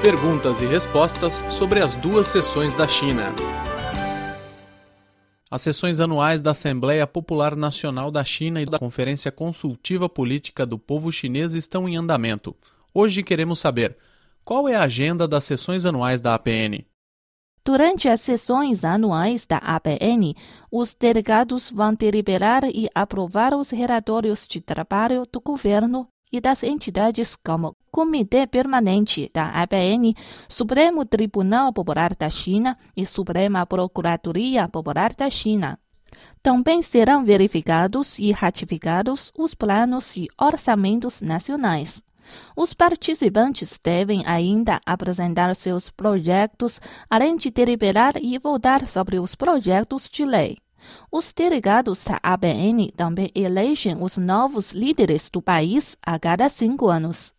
Perguntas e respostas sobre as duas sessões da China. As sessões anuais da Assembleia Popular Nacional da China e da Conferência Consultiva Política do Povo Chinês estão em andamento. Hoje queremos saber qual é a agenda das sessões anuais da APN. Durante as sessões anuais da APN, os delegados vão deliberar e aprovar os relatórios de trabalho do governo e das entidades como Comitê Permanente da APN, Supremo Tribunal Popular da China e Suprema Procuradoria Popular da China. Também serão verificados e ratificados os planos e orçamentos nacionais. Os participantes devem ainda apresentar seus projetos, além de deliberar e votar sobre os projetos de lei. Os delegados da ABN também elegem os novos líderes do país a cada cinco anos.